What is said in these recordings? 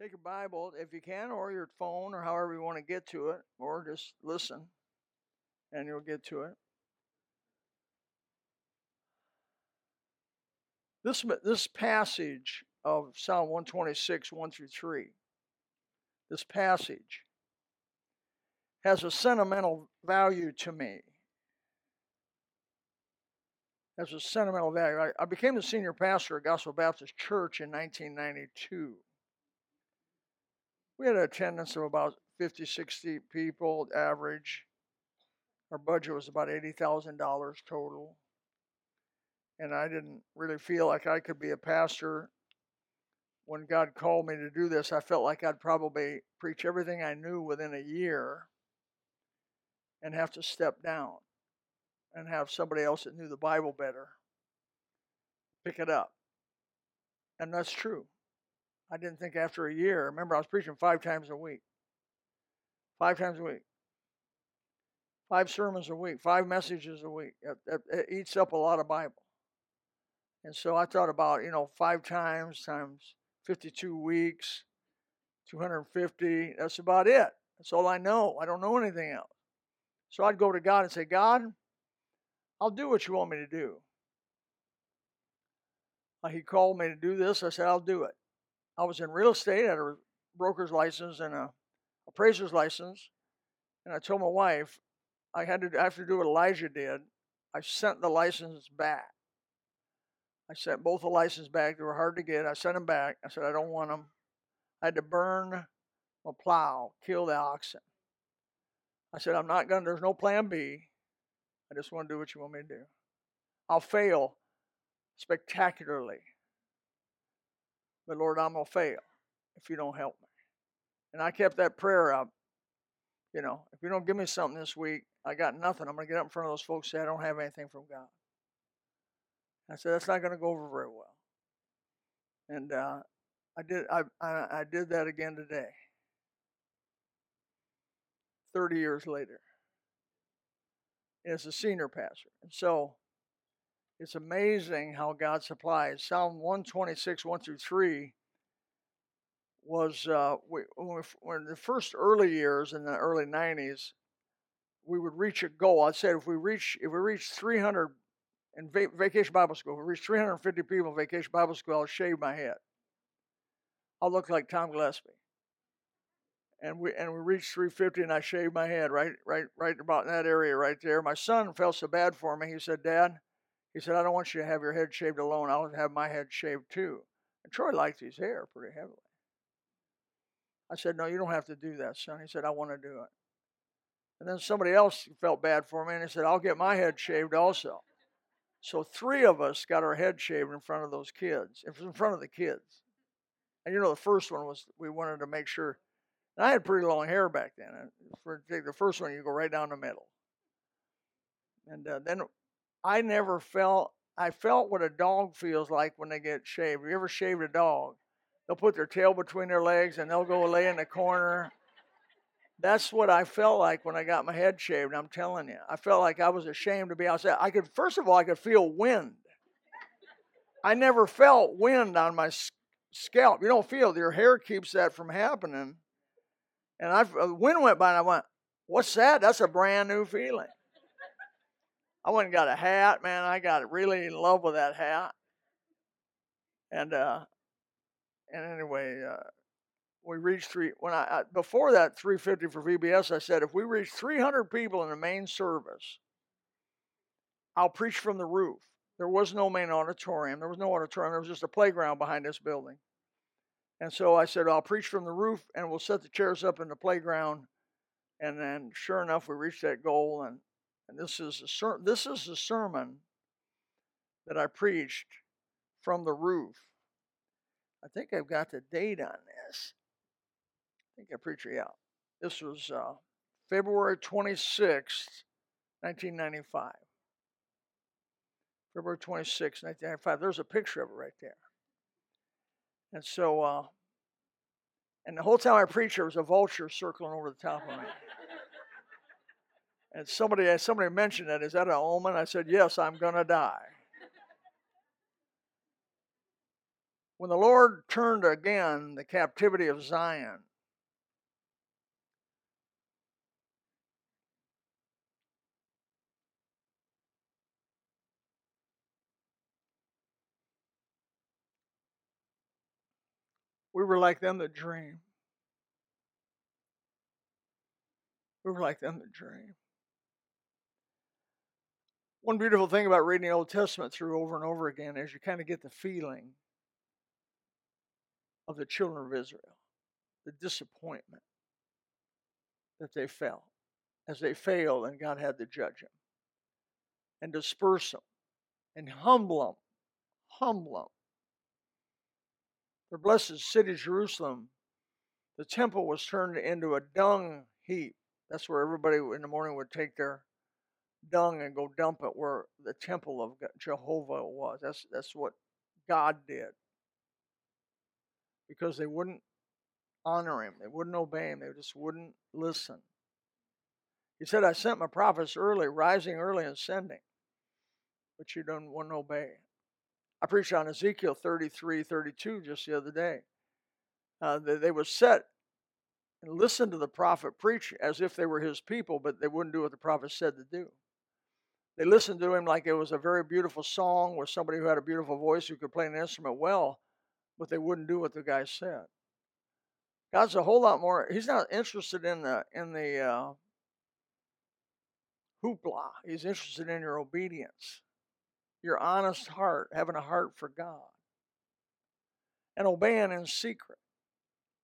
Take your Bible if you can, or your phone, or however you want to get to it, or just listen and you'll get to it. This, this passage of Psalm 126, 1 through 3, this passage has a sentimental value to me. Has a sentimental value. I, I became the senior pastor at Gospel Baptist Church in 1992. We had an attendance of about 50, 60 people average. Our budget was about $80,000 total. And I didn't really feel like I could be a pastor. When God called me to do this, I felt like I'd probably preach everything I knew within a year and have to step down and have somebody else that knew the Bible better pick it up. And that's true. I didn't think after a year, remember, I was preaching five times a week. Five times a week. Five sermons a week, five messages a week. It, it, it eats up a lot of Bible. And so I thought about, you know, five times times 52 weeks, 250. That's about it. That's all I know. I don't know anything else. So I'd go to God and say, God, I'll do what you want me to do. Uh, he called me to do this. I said, I'll do it. I was in real estate, I had a broker's license and a appraiser's license. And I told my wife, I had to, to do what Elijah did. I sent the license back. I sent both the licenses back. They were hard to get. I sent them back. I said, I don't want them. I had to burn my plow, kill the oxen. I said, I'm not going to, there's no plan B. I just want to do what you want me to do. I'll fail spectacularly. But Lord, I'm going to fail if you don't help me. And I kept that prayer up. You know, if you don't give me something this week, I got nothing. I'm going to get up in front of those folks and say, I don't have anything from God. I said, that's not going to go over very well. And uh, I did. I, I, I did that again today. Thirty years later, as a senior pastor, and so it's amazing how God supplies. Psalm 126, 1 through 3 was uh, we, when, the first early years in the early 90s, we would reach a goal. I said if we reach if we reach 300 in va- vacation Bible school, if we reach 350 people in vacation Bible school, I'll shave my head. I'll look like Tom Gillespie. And we and we reached 350, and I shaved my head right right right about in that area right there. My son felt so bad for me. He said, "Dad," he said, "I don't want you to have your head shaved alone. I'll have my head shaved too." And Troy liked his hair pretty heavily. I said, "No, you don't have to do that, son." He said, "I want to do it." And then somebody else felt bad for me, and he said, "I'll get my head shaved also." So three of us got our head shaved in front of those kids, in front of the kids. And you know, the first one was we wanted to make sure. And I had pretty long hair back then. For the first one, you go right down the middle. And uh, then I never felt. I felt what a dog feels like when they get shaved. You ever shaved a dog? They'll put their tail between their legs and they'll go lay in the corner that's what I felt like when I got my head shaved. I'm telling you, I felt like I was ashamed to be outside. I could, first of all, I could feel wind. I never felt wind on my scalp. You don't feel your hair keeps that from happening. And I, the uh, wind went by, and I went, "What's that? That's a brand new feeling." I went and got a hat, man. I got really in love with that hat. And uh, and anyway, uh, we reached three when I, I before that 350 for VBS I said if we reach 300 people in the main service I'll preach from the roof. There was no main auditorium. There was no auditorium. There was just a playground behind this building. And so I said I'll preach from the roof and we'll set the chairs up in the playground. And then sure enough we reached that goal and and this is a ser- this is a sermon that I preached from the roof. I think I've got the date on this I think I preached it out. This was uh, February 26th, 1995. February 26th, 1995. There's a picture of it right there. And so, uh, and the whole time I preached, there was a vulture circling over the top of me. And somebody, uh, somebody mentioned it. Is that an omen? I said, yes, I'm going to die. When the Lord turned again the captivity of Zion, we were like them that dream. We were like them that dream. One beautiful thing about reading the Old Testament through over and over again is you kind of get the feeling of the children of Israel, the disappointment that they felt as they failed and God had to judge them and disperse them and humble them, humble them. The blessed city Jerusalem, the temple was turned into a dung heap. That's where everybody in the morning would take their dung and go dump it where the temple of Jehovah was. That's that's what God did. Because they wouldn't honor him, they wouldn't obey him, they just wouldn't listen. He said, I sent my prophets early, rising early and sending, but you don't want to obey. I preached on Ezekiel 33, 32 just the other day. Uh, they, they would set and listen to the prophet preach as if they were his people, but they wouldn't do what the prophet said to do. They listened to him like it was a very beautiful song with somebody who had a beautiful voice who could play an instrument well, but they wouldn't do what the guy said. God's a whole lot more. He's not interested in the in the uh, hoopla. He's interested in your obedience, your honest heart, having a heart for God, and obeying in secret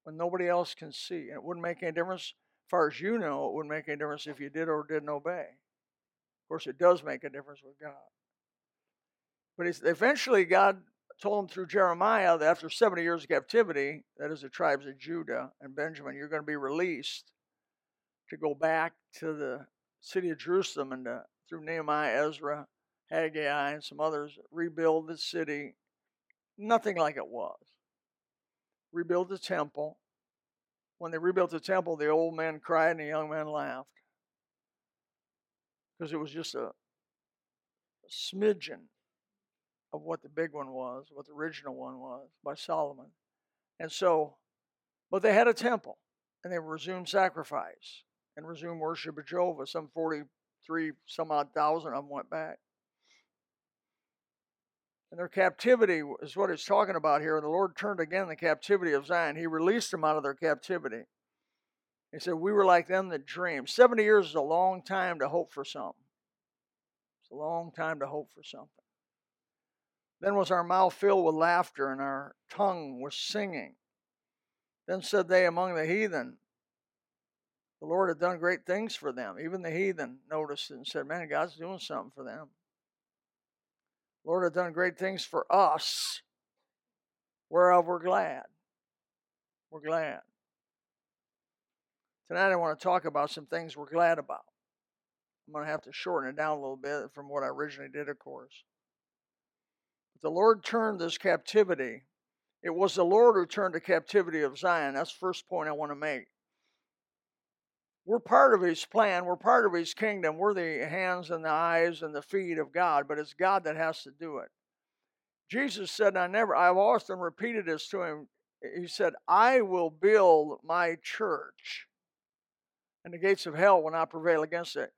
when nobody else can see. And it wouldn't make any difference, as far as you know, it wouldn't make any difference if you did or didn't obey. Of course, it does make a difference with God. But eventually, God told him through Jeremiah that after 70 years of captivity, that is the tribes of Judah and Benjamin, you're going to be released to go back to the city of Jerusalem and to, through Nehemiah, Ezra, Haggai, and some others, rebuild the city. Nothing like it was. Rebuild the temple. When they rebuilt the temple, the old men cried and the young men laughed because it was just a, a smidgen of what the big one was, what the original one was by Solomon. And so, but they had a temple and they resumed sacrifice and resumed worship of Jehovah. Some 43, some odd thousand of them went back. And their captivity is what it's talking about here. And the Lord turned again the captivity of Zion. He released them out of their captivity. He said, We were like them that dreamed. 70 years is a long time to hope for something. It's a long time to hope for something. Then was our mouth filled with laughter, and our tongue was singing. Then said they among the heathen, The Lord had done great things for them. Even the heathen noticed it and said, Man, God's doing something for them. The Lord had done great things for us, whereof we're glad. We're glad. Tonight, I want to talk about some things we're glad about. I'm going to have to shorten it down a little bit from what I originally did, of course. But the Lord turned this captivity. It was the Lord who turned the captivity of Zion. That's the first point I want to make. We're part of His plan. We're part of His kingdom. We're the hands and the eyes and the feet of God, but it's God that has to do it. Jesus said, I never, I've often repeated this to him. He said, I will build my church and the gates of hell will not prevail against it.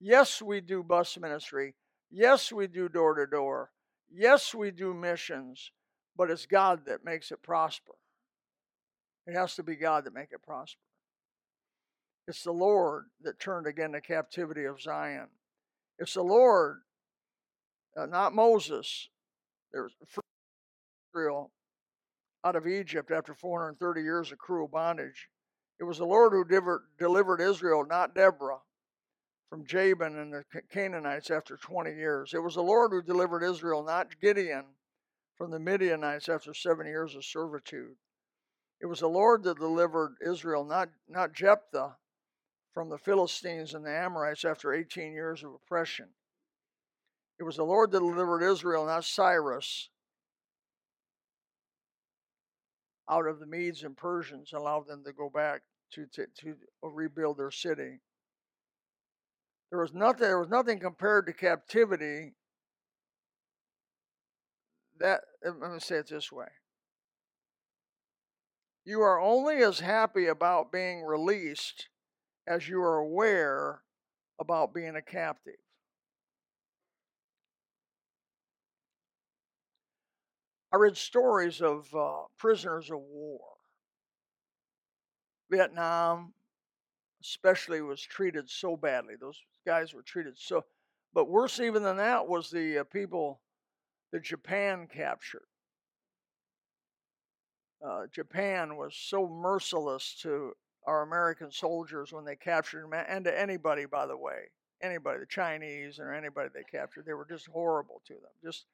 Yes, we do bus ministry. Yes, we do door to door. Yes, we do missions, but it's God that makes it prosper. It has to be God that make it prosper. It's the Lord that turned again the captivity of Zion. It's the Lord, uh, not Moses. There's Israel out of Egypt after 430 years of cruel bondage. It was the Lord who delivered Israel, not Deborah, from Jabin and the Canaanites after 20 years. It was the Lord who delivered Israel, not Gideon, from the Midianites after seven years of servitude. It was the Lord that delivered Israel, not, not Jephthah, from the Philistines and the Amorites after 18 years of oppression. It was the Lord that delivered Israel, not Cyrus, out of the Medes and Persians, allowed them to go back to, to, to uh, rebuild their city. There was nothing. There was nothing compared to captivity. That let me say it this way: You are only as happy about being released as you are aware about being a captive. I read stories of uh, prisoners of war. Vietnam, especially, was treated so badly. Those guys were treated so. But worse even than that was the uh, people that Japan captured. Uh, Japan was so merciless to our American soldiers when they captured them, and to anybody, by the way, anybody, the Chinese or anybody they captured, they were just horrible to them. Just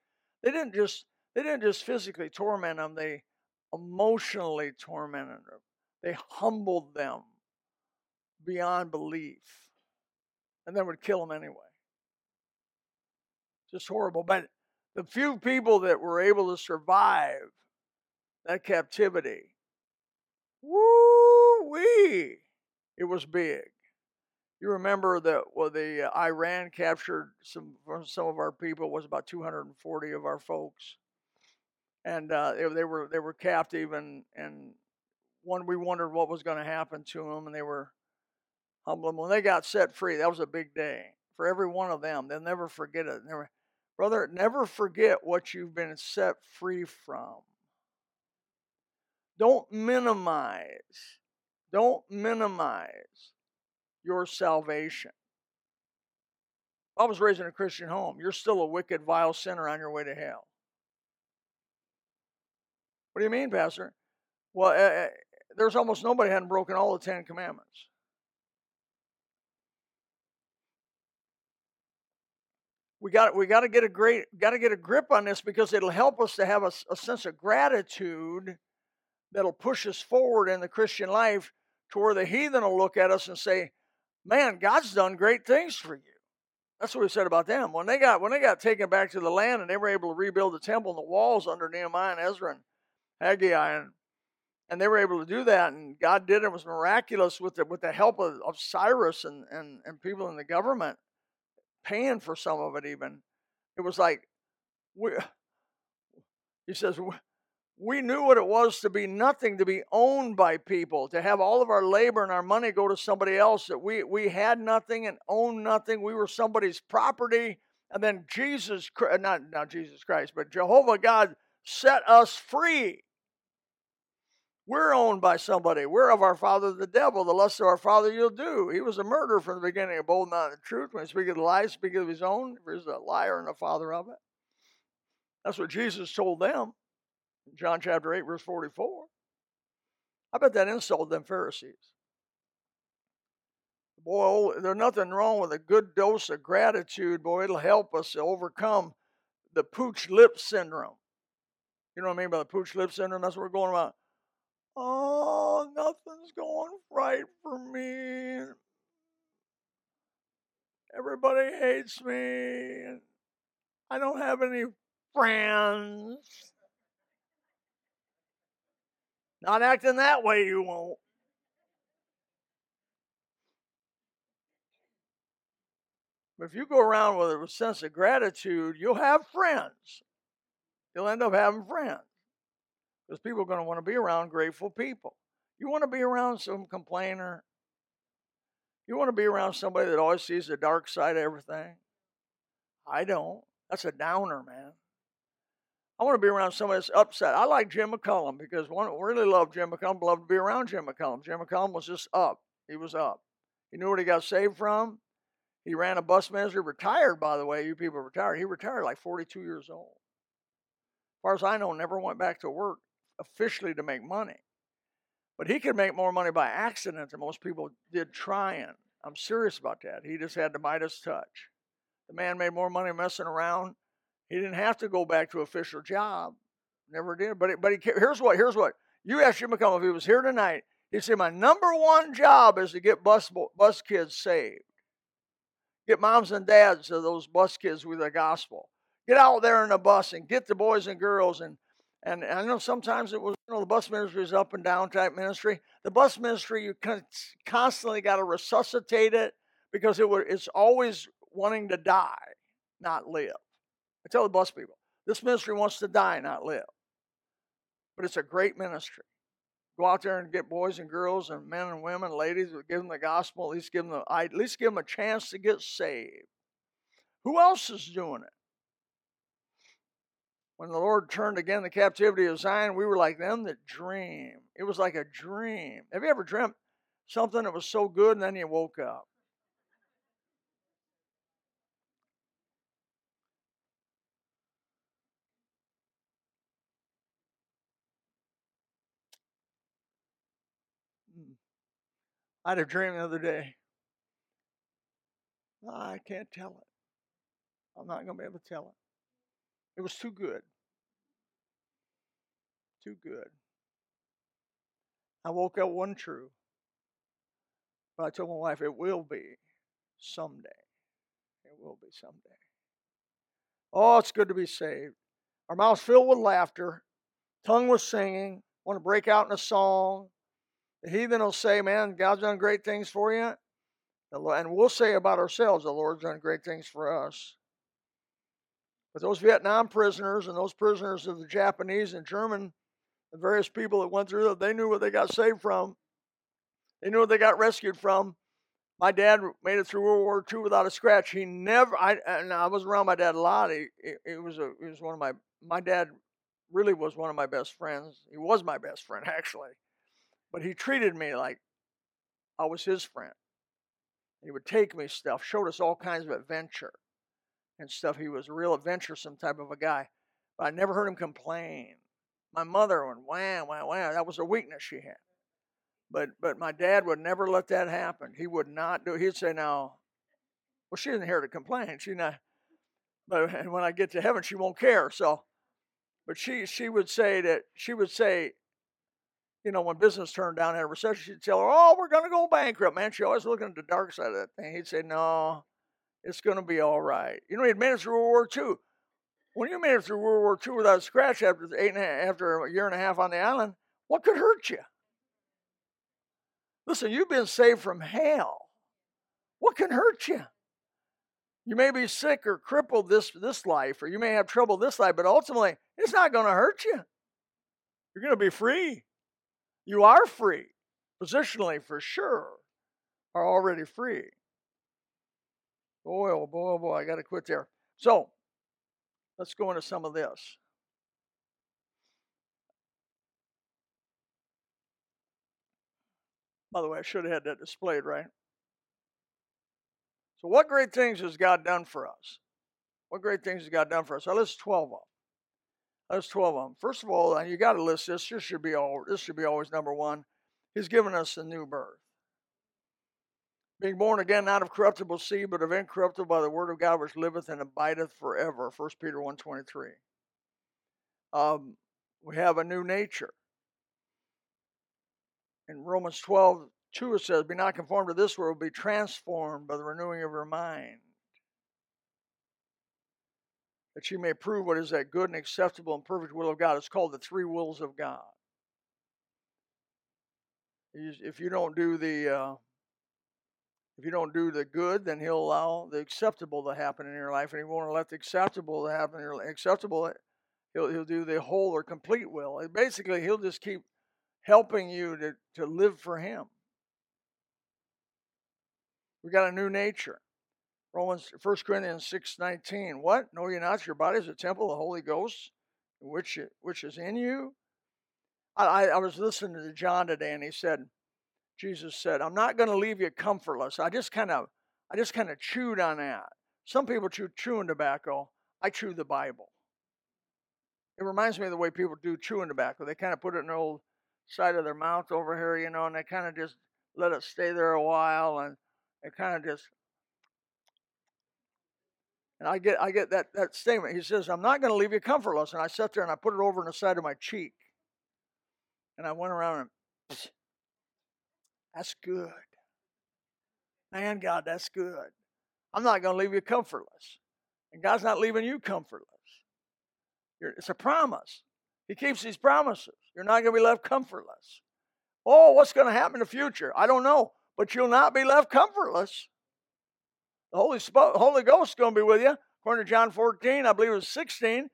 they didn't just they didn't just physically torment them, they emotionally tormented them. They humbled them beyond belief and then would kill them anyway. Just horrible. But the few people that were able to survive that captivity, woo wee, it was big. You remember that well, the uh, Iran captured some some of our people was about 240 of our folks and uh, they, they, were they were captive, and and one we wondered what was going to happen to them, and they were humble. When they got set free, that was a big day for every one of them. They'll never forget it. Never, brother, never forget what you've been set free from. Don't minimize. Don't minimize your salvation. I was raised in a Christian home. You're still a wicked, vile sinner on your way to hell. What do you mean, Pastor? Well, uh, there's almost nobody hadn't broken all the Ten Commandments. We got we got to get a great got to get a grip on this because it'll help us to have a, a sense of gratitude that'll push us forward in the Christian life to where the heathen will look at us and say, "Man, God's done great things for you." That's what he said about them when they got when they got taken back to the land and they were able to rebuild the temple and the walls under Nehemiah and Ezra. And Haggai, and, and they were able to do that. And God did it. it was miraculous with the with the help of, of Cyrus and, and and people in the government paying for some of it. Even it was like we. He says we knew what it was to be nothing, to be owned by people, to have all of our labor and our money go to somebody else, that we, we had nothing and owned nothing. We were somebody's property. And then Jesus, not, not Jesus Christ, but Jehovah God set us free. We're owned by somebody. We're of our father, the devil. The lust of our father you'll do. He was a murderer from the beginning, bold not the truth. When he speaks of lies, speak of his own. He's a liar and a father of it. That's what Jesus told them in John chapter 8, verse 44. I bet that insulted them Pharisees. Boy, oh, there's nothing wrong with a good dose of gratitude. Boy, it'll help us to overcome the pooch lip syndrome. You know what I mean by the pooch lip syndrome? That's what we're going about oh, nothing's going right for me. Everybody hates me. I don't have any friends. Not acting that way, you won't. But if you go around with a sense of gratitude, you'll have friends. You'll end up having friends. Because people are going to want to be around grateful people. You want to be around some complainer. You want to be around somebody that always sees the dark side of everything. I don't. That's a downer, man. I want to be around somebody that's upset. I like Jim McCullum because one really loved Jim McCullum, loved to be around Jim McCullum. Jim McCullum was just up. He was up. He knew what he got saved from. He ran a bus ministry, retired, by the way. You people retired. He retired like 42 years old. As far as I know, never went back to work officially to make money. But he could make more money by accident than most people did trying. I'm serious about that. He just had the Midas touch. The man made more money messing around. He didn't have to go back to official job. Never did. But it, but he, here's what here's what you ask Jim McCullum if he was here tonight. He'd say my number one job is to get bus bus kids saved. Get moms and dads of those bus kids with the gospel. Get out there in the bus and get the boys and girls and and I know sometimes it was, you know, the bus ministry is up and down type ministry. The bus ministry, you constantly got to resuscitate it because it it's always wanting to die, not live. I tell the bus people, this ministry wants to die, not live. But it's a great ministry. go out there and get boys and girls and men and women, ladies, give them the gospel, at least give them the, at least give them a chance to get saved. Who else is doing it? When the Lord turned again the captivity of Zion, we were like them that dream. It was like a dream. Have you ever dreamt something that was so good and then you woke up? Hmm. I had a dream the other day. I can't tell it. I'm not going to be able to tell it. It was too good. Too good. I woke up one true. But I told my wife, it will be someday. It will be someday. Oh, it's good to be saved. Our mouths filled with laughter, tongue was singing, want to break out in a song, the heathen will say, Man, God's done great things for you. And we'll say about ourselves, The Lord's done great things for us. But those Vietnam prisoners and those prisoners of the Japanese and German, the various people that went through that, they knew what they got saved from. They knew what they got rescued from. My dad made it through World War II without a scratch. He never, I, and I was around my dad a lot. He, it was a, it was one of my, my dad really was one of my best friends. He was my best friend, actually. But he treated me like I was his friend. He would take me stuff, showed us all kinds of adventure and stuff. He was a real adventuresome type of a guy. But I never heard him complain. My mother went wham, wham, wham. That was a weakness she had. But but my dad would never let that happen. He would not do. He'd say, now, well, she isn't here to complain. She not but and when I get to heaven, she won't care. So but she she would say that she would say, you know, when business turned down in a recession, she'd tell her, "Oh, we're going to go bankrupt." Man, she always looking at the dark side of that thing. He'd say, "No, it's going to be all right." You know, he'd made it through World War II. When you made it through World War II without a scratch after eight and a half, after a year and a half on the island, what could hurt you? Listen, you've been saved from hell. What can hurt you? You may be sick or crippled this this life, or you may have trouble this life, but ultimately, it's not going to hurt you. You're going to be free. You are free, positionally for sure, are already free. Boy, oh boy, oh boy, I got to quit there. So, let's go into some of this. By the way, I should have had that displayed, right? So, what great things has God done for us? What great things has God done for us? I list 12 of them. That's 12 of them. First of all, and you got to list this. This should be all. This should be always number one. He's given us a new birth. Being born again, not of corruptible seed, but of incorruptible by the word of God, which liveth and abideth forever. 1 Peter 1.23. Um, we have a new nature. In Romans 12, 2, it says, Be not conformed to this world, be transformed by the renewing of your mind that you may prove what is that good and acceptable and perfect will of God. It's called the three wills of God. If you don't do the uh, if you don't do the good, then He'll allow the acceptable to happen in your life, and He won't let the acceptable to happen in your life. Acceptable, eh, He'll He'll do the whole or complete will. And basically, He'll just keep helping you to to live for Him. We got a new nature. Romans 1 Corinthians 6 19. What? Know you not your body is a temple of the Holy Ghost, which, which is in you? I, I was listening to John today and he said, Jesus said, I'm not going to leave you comfortless. I just kind of I just kind of chewed on that. Some people chew chewing tobacco. I chew the Bible. It reminds me of the way people do chewing tobacco. They kind of put it in the old side of their mouth over here, you know, and they kind of just let it stay there a while and it kind of just and I get I get that, that statement. He says, I'm not going to leave you comfortless. And I sat there and I put it over on the side of my cheek. And I went around and that's good. Man, God, that's good. I'm not going to leave you comfortless. And God's not leaving you comfortless. You're, it's a promise. He keeps these promises. You're not going to be left comfortless. Oh, what's going to happen in the future? I don't know. But you'll not be left comfortless. The Holy, Holy Ghost is going to be with you. According to John 14, I believe it was 16.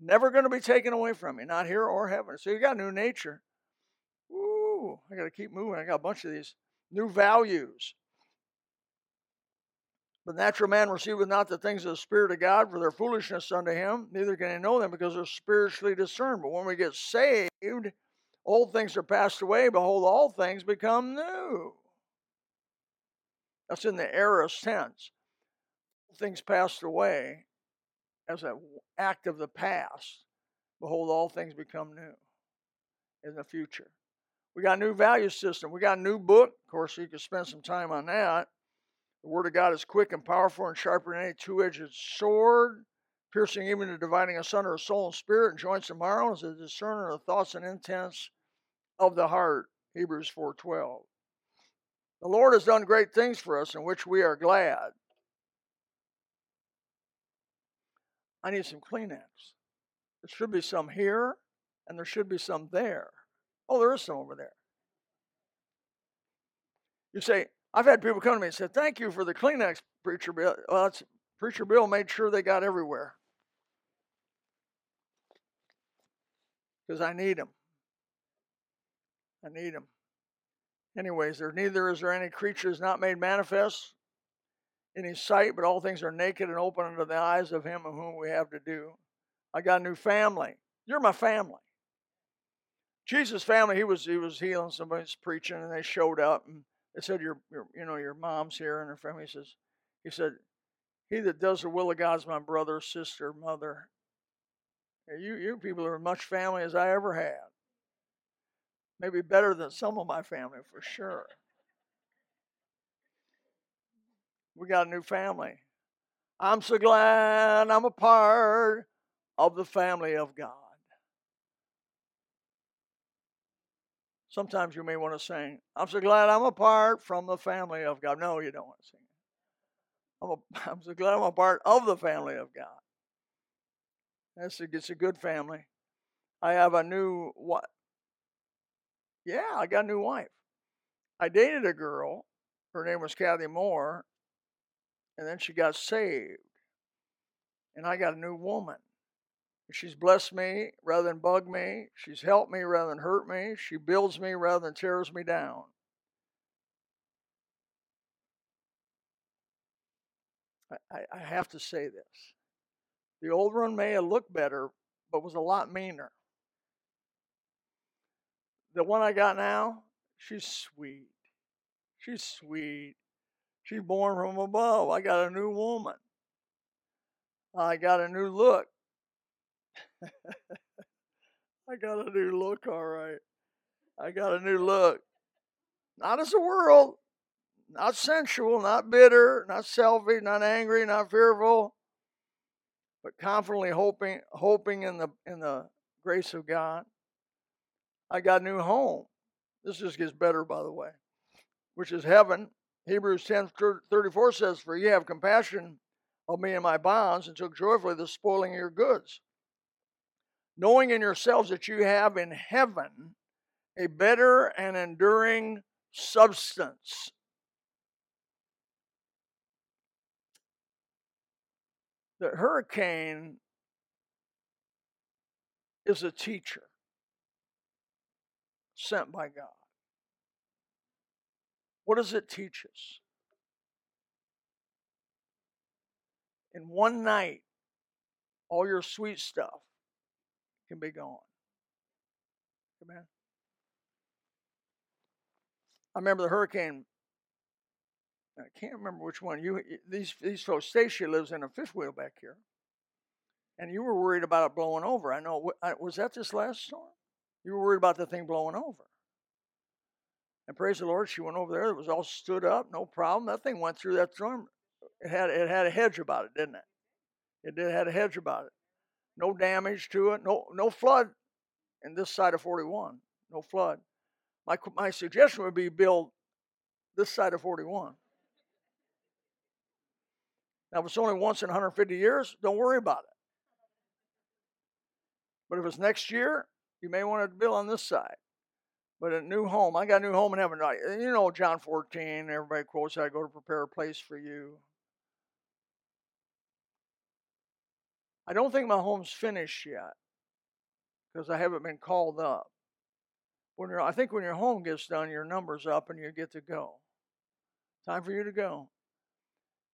Never going to be taken away from you, not here or heaven. So you got a new nature. New. I got to keep moving. I got a bunch of these new values. But natural man receiveth not the things of the Spirit of God, for their foolishness unto him, neither can he know them because they're spiritually discerned. But when we get saved, old things are passed away. Behold, all things become new. That's in the aorist tense. Things passed away as an act of the past. Behold, all things become new in the future. We got a new value system. We got a new book. Of course, you could spend some time on that. The Word of God is quick and powerful and sharper than any two edged sword, piercing even to dividing asunder of soul and spirit and joints and marrow, as a discerner of thoughts and intents of the heart. Hebrews 4:12. The Lord has done great things for us in which we are glad. I need some Kleenex. There should be some here, and there should be some there. Oh, there is some over there. You say, I've had people come to me and say, Thank you for the Kleenex, Preacher Bill. Well, Preacher Bill made sure they got everywhere. Because I need them. I need them. Anyways, there neither is there any creatures not made manifest in his sight, but all things are naked and open unto the eyes of him of whom we have to do. I got a new family. You're my family. Jesus' family, he was he was healing somebody's preaching, and they showed up and they said, "Your, your you know your mom's here," and her family He says, he said, "He that does the will of God is my brother, sister, mother. You you people are as much family as I ever had. Maybe better than some of my family for sure." We got a new family. I'm so glad I'm a part of the family of God. Sometimes you may want to sing, I'm so glad I'm apart from the family of God. No, you don't want to sing. I'm, a, I'm so glad I'm a part of the family of God. That's a, it's a good family. I have a new what? Yeah, I got a new wife. I dated a girl. Her name was Kathy Moore, and then she got saved. And I got a new woman. She's blessed me rather than bug me. She's helped me rather than hurt me. She builds me rather than tears me down. I, I have to say this. The old one may have looked better, but was a lot meaner. The one I got now, she's sweet. She's sweet. She's born from above. I got a new woman. I got a new look. I got a new look, all right. I got a new look. Not as a world, not sensual, not bitter, not selfish, not angry, not fearful, but confidently hoping hoping in the in the grace of God. I got a new home. This just gets better, by the way, which is heaven. Hebrews 10 34 says, For ye have compassion of me and my bonds, and took joyfully the spoiling of your goods knowing in yourselves that you have in heaven a better and enduring substance. The hurricane is a teacher sent by God. What does it teach us? In one night, all your sweet stuff can be gone. Amen. I remember the hurricane. I can't remember which one. You eh, these these folks. Stacia lives in a fifth wheel back here, and you were worried about it blowing over. I know. Was that this last storm? You were worried about the thing blowing over. And praise the Lord, she went over there. It was all stood up, no problem. That thing went through that storm. It had it had a hedge about it, didn't it? It did had a hedge about it no damage to it, no no flood in this side of 41, no flood. My my suggestion would be build this side of 41. Now, if it's only once in 150 years, don't worry about it. But if it's next year, you may want to build on this side. But a new home, I got a new home in heaven. You know, John 14, everybody quotes, I go to prepare a place for you. I don't think my home's finished yet because I haven't been called up. When I think when your home gets done, your number's up and you get to go. Time for you to go.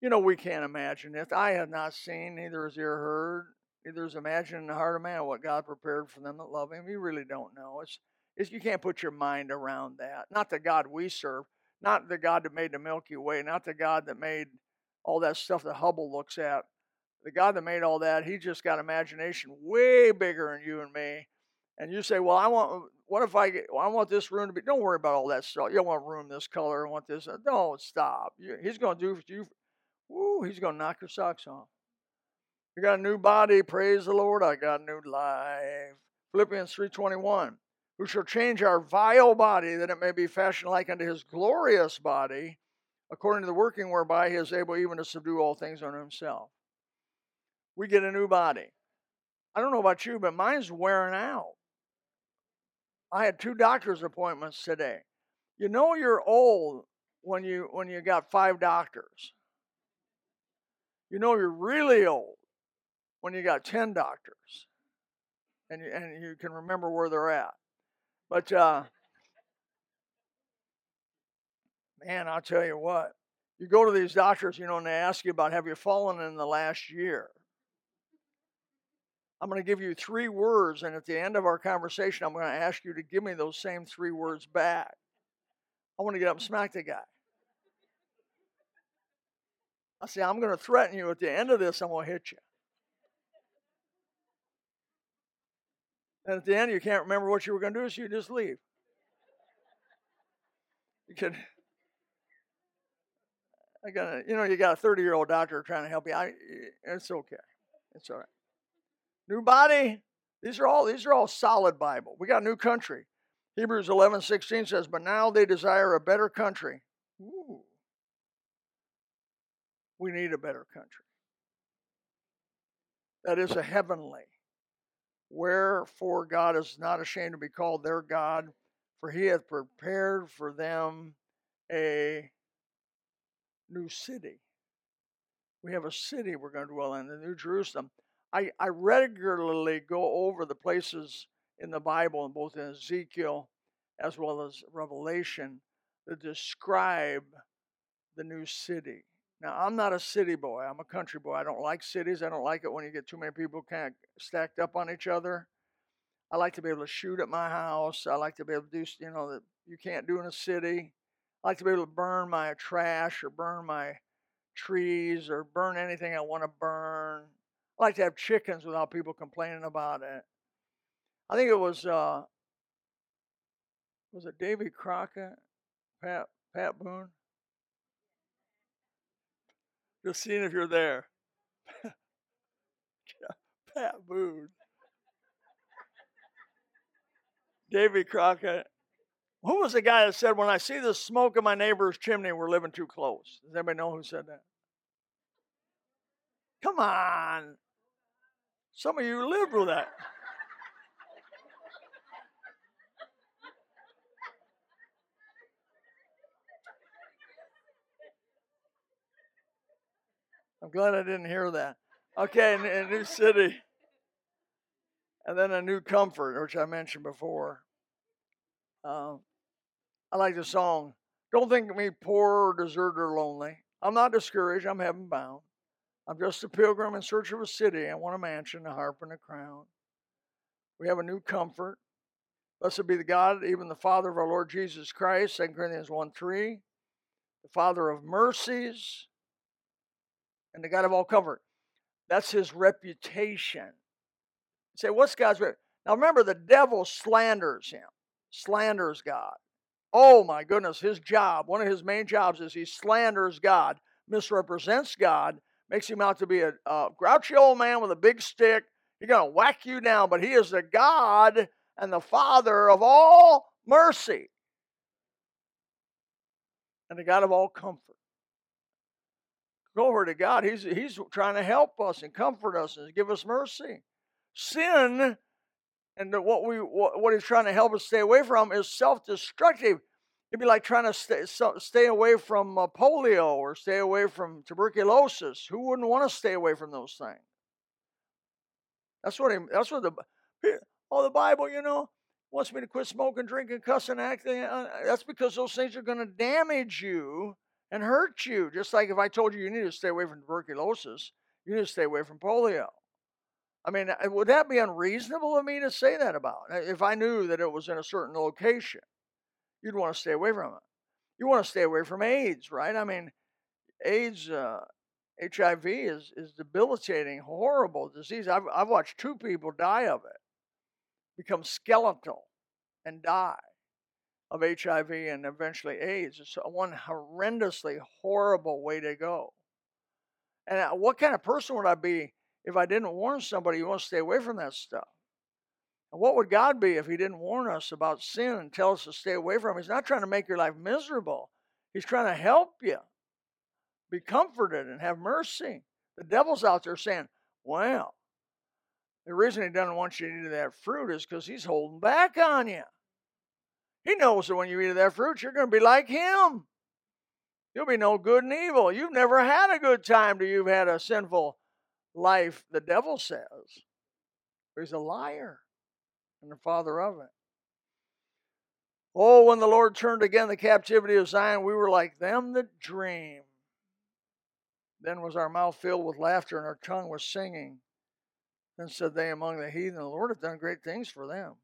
You know, we can't imagine it. I have not seen, neither has ear heard, neither has imagined in the heart of man what God prepared for them that love Him. You really don't know. It's, it's you can't put your mind around that. Not the God we serve, not the God that made the Milky Way, not the God that made all that stuff that Hubble looks at. The God that made all that, He just got imagination way bigger than you and me. And you say, "Well, I want. What if I get? Well, I want this room to be. Don't worry about all that stuff. You don't want room this color. I want this. Uh, don't stop. He's going to do for you. Woo, he's going to knock your socks off. You got a new body. Praise the Lord. I got a new life. Philippians 3.21. Who shall change our vile body that it may be fashioned like unto his glorious body, according to the working whereby he is able even to subdue all things unto himself. We get a new body. I don't know about you, but mine's wearing out. I had two doctor's appointments today. You know you're old when you when you got five doctors. You know you're really old when you got 10 doctors. And you, and you can remember where they're at. But uh man, I'll tell you what. You go to these doctors, you know, and they ask you about have you fallen in the last year? I'm going to give you three words, and at the end of our conversation, I'm going to ask you to give me those same three words back. I want to get up and smack the guy. I say, I'm going to threaten you at the end of this, I'm going to hit you. And at the end, you can't remember what you were going to do, so you just leave. You can. I got a, you know, you got a 30 year old doctor trying to help you. I, it's okay. It's all right. New body. These are all these are all solid Bible. We got a new country. Hebrews 11, 16 says, But now they desire a better country. Ooh. We need a better country. That is a heavenly. Wherefore God is not ashamed to be called their God, for he hath prepared for them a new city. We have a city we're going to dwell in, the New Jerusalem. I, I regularly go over the places in the Bible, both in Ezekiel as well as Revelation, that describe the new city. Now, I'm not a city boy. I'm a country boy. I don't like cities. I don't like it when you get too many people kind of stacked up on each other. I like to be able to shoot at my house. I like to be able to do, you know, that you can't do in a city. I like to be able to burn my trash or burn my trees or burn anything I want to burn. I like to have chickens without people complaining about it. I think it was uh, was it Davy Crockett, Pat Pat Boone. Just seeing if you're there. Pat Boone. Davy Crockett. Who was the guy that said, When I see the smoke in my neighbor's chimney, we're living too close? Does anybody know who said that? Come on. Some of you lived with that. I'm glad I didn't hear that. Okay, a new city. And then a new comfort, which I mentioned before. Uh, I like the song. Don't think me poor, or deserted, or lonely. I'm not discouraged. I'm heaven bound. I'm just a pilgrim in search of a city. I want a mansion, a harp, and a crown. We have a new comfort. Blessed be the God, even the Father of our Lord Jesus Christ, 2 Corinthians 1 3, the Father of mercies, and the God of all comfort. That's his reputation. You say, what's God's reputation? Now remember, the devil slanders him, slanders God. Oh my goodness, his job, one of his main jobs is he slanders God, misrepresents God, makes him out to be a, a grouchy old man with a big stick. He's going to whack you down, but he is the God and the Father of all mercy and the God of all comfort. Glory to God. He's, he's trying to help us and comfort us and give us mercy. Sin and what we what, what he's trying to help us stay away from is self-destructive. It'd be like trying to stay, stay away from uh, polio or stay away from tuberculosis. Who wouldn't want to stay away from those things? That's what he, that's what the oh the Bible, you know, wants me to quit smoking, drinking, cussing, acting. Uh, that's because those things are going to damage you and hurt you. Just like if I told you you need to stay away from tuberculosis, you need to stay away from polio. I mean, uh, would that be unreasonable of me to say that about? Uh, if I knew that it was in a certain location, you'd want to stay away from it. You want to stay away from AIDS, right? I mean, AIDS, uh, HIV is is debilitating, horrible disease. I've I've watched two people die of it, become skeletal, and die of HIV and eventually AIDS. It's one horrendously horrible way to go. And uh, what kind of person would I be if I didn't warn somebody you want to stay away from that stuff? What would God be if He didn't warn us about sin and tell us to stay away from it? He's not trying to make your life miserable, He's trying to help you be comforted and have mercy. The devil's out there saying, well, the reason he doesn't want you to eat that fruit is because he's holding back on you. He knows that when you eat that fruit, you're going to be like him. You'll be no good and evil. You've never had a good time till you've had a sinful life, the devil says. He's a liar and the father of it. Oh, when the Lord turned again the captivity of Zion, we were like them that dream. Then was our mouth filled with laughter and our tongue was singing. Then said they among the heathen, The Lord hath done great things for them.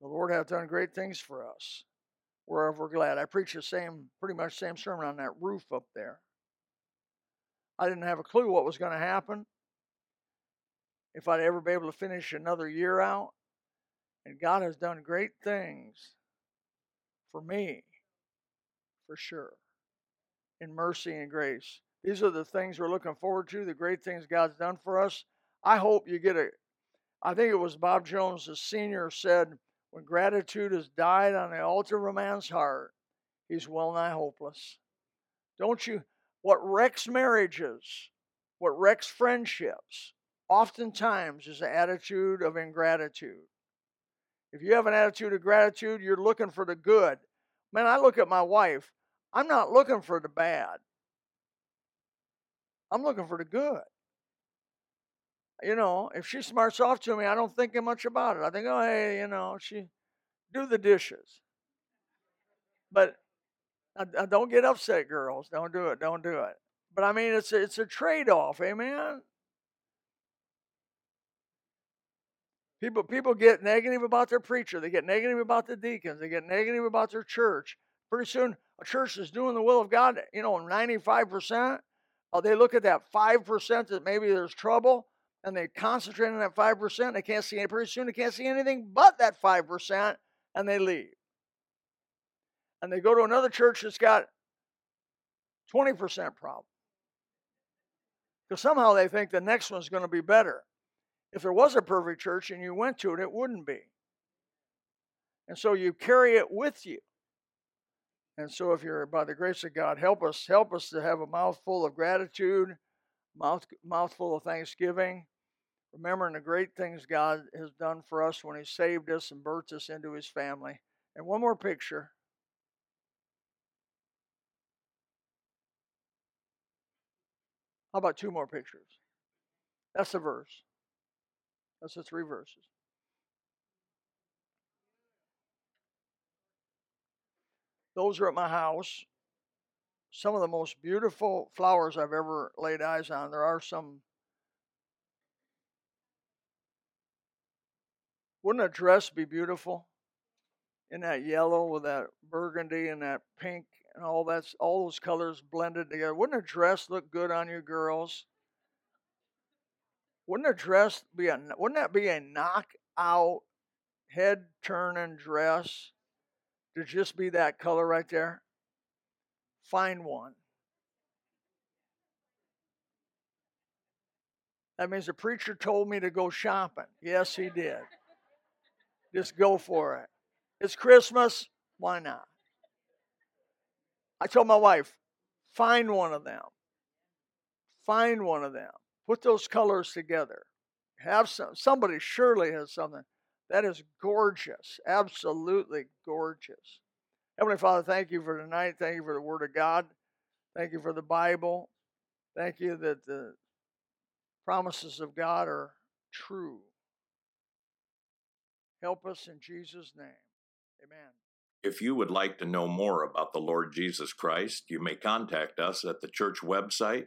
The Lord hath done great things for us. Wherever we're glad. I preached the same, pretty much same sermon on that roof up there. I didn't have a clue what was going to happen. If I'd ever be able to finish another year out. And God has done great things for me, for sure in mercy and grace. These are the things we're looking forward to, the great things God's done for us. I hope you get a. I think it was Bob Jones, the senior, said, When gratitude has died on the altar of a man's heart, he's well nigh hopeless. Don't you? What wrecks marriages, what wrecks friendships, oftentimes is an attitude of ingratitude. If you have an attitude of gratitude, you're looking for the good. Man, I look at my wife. I'm not looking for the bad. I'm looking for the good. You know, if she smarts off to me, I don't think much about it. I think, oh, hey, you know, she do the dishes. But I, don't get upset, girls. Don't do it. Don't do it. But I mean, it's a, it's a trade off, amen. People people get negative about their preacher. They get negative about the deacons. They get negative about their church. Pretty soon, a church is doing the will of God, you know, 95%. Uh, they look at that 5% that maybe there's trouble and they concentrate on that 5%. They can't see any, pretty soon they can't see anything but that 5% and they leave. And they go to another church that's got 20% problem. Because somehow they think the next one's going to be better. If there was a perfect church and you went to it, it wouldn't be. And so you carry it with you. And so, if you're by the grace of God, help us, help us to have a mouthful of gratitude, mouth mouthful of thanksgiving, remembering the great things God has done for us when He saved us and birthed us into His family. And one more picture. How about two more pictures? That's the verse. That's the three verses. Those are at my house. Some of the most beautiful flowers I've ever laid eyes on. There are some. Wouldn't a dress be beautiful? In that yellow with that burgundy and that pink and all that's all those colors blended together. Wouldn't a dress look good on you girls? Wouldn't a dress be a wouldn't that be a knockout head turning dress? to just be that color right there? Find one. That means the preacher told me to go shopping. Yes, he did. Just go for it. It's Christmas. Why not? I told my wife, find one of them. Find one of them. Put those colors together. Have some. Somebody surely has something. That is gorgeous. Absolutely gorgeous. Heavenly Father, thank you for tonight. Thank you for the Word of God. Thank you for the Bible. Thank you that the promises of God are true. Help us in Jesus' name. Amen. If you would like to know more about the Lord Jesus Christ, you may contact us at the church website,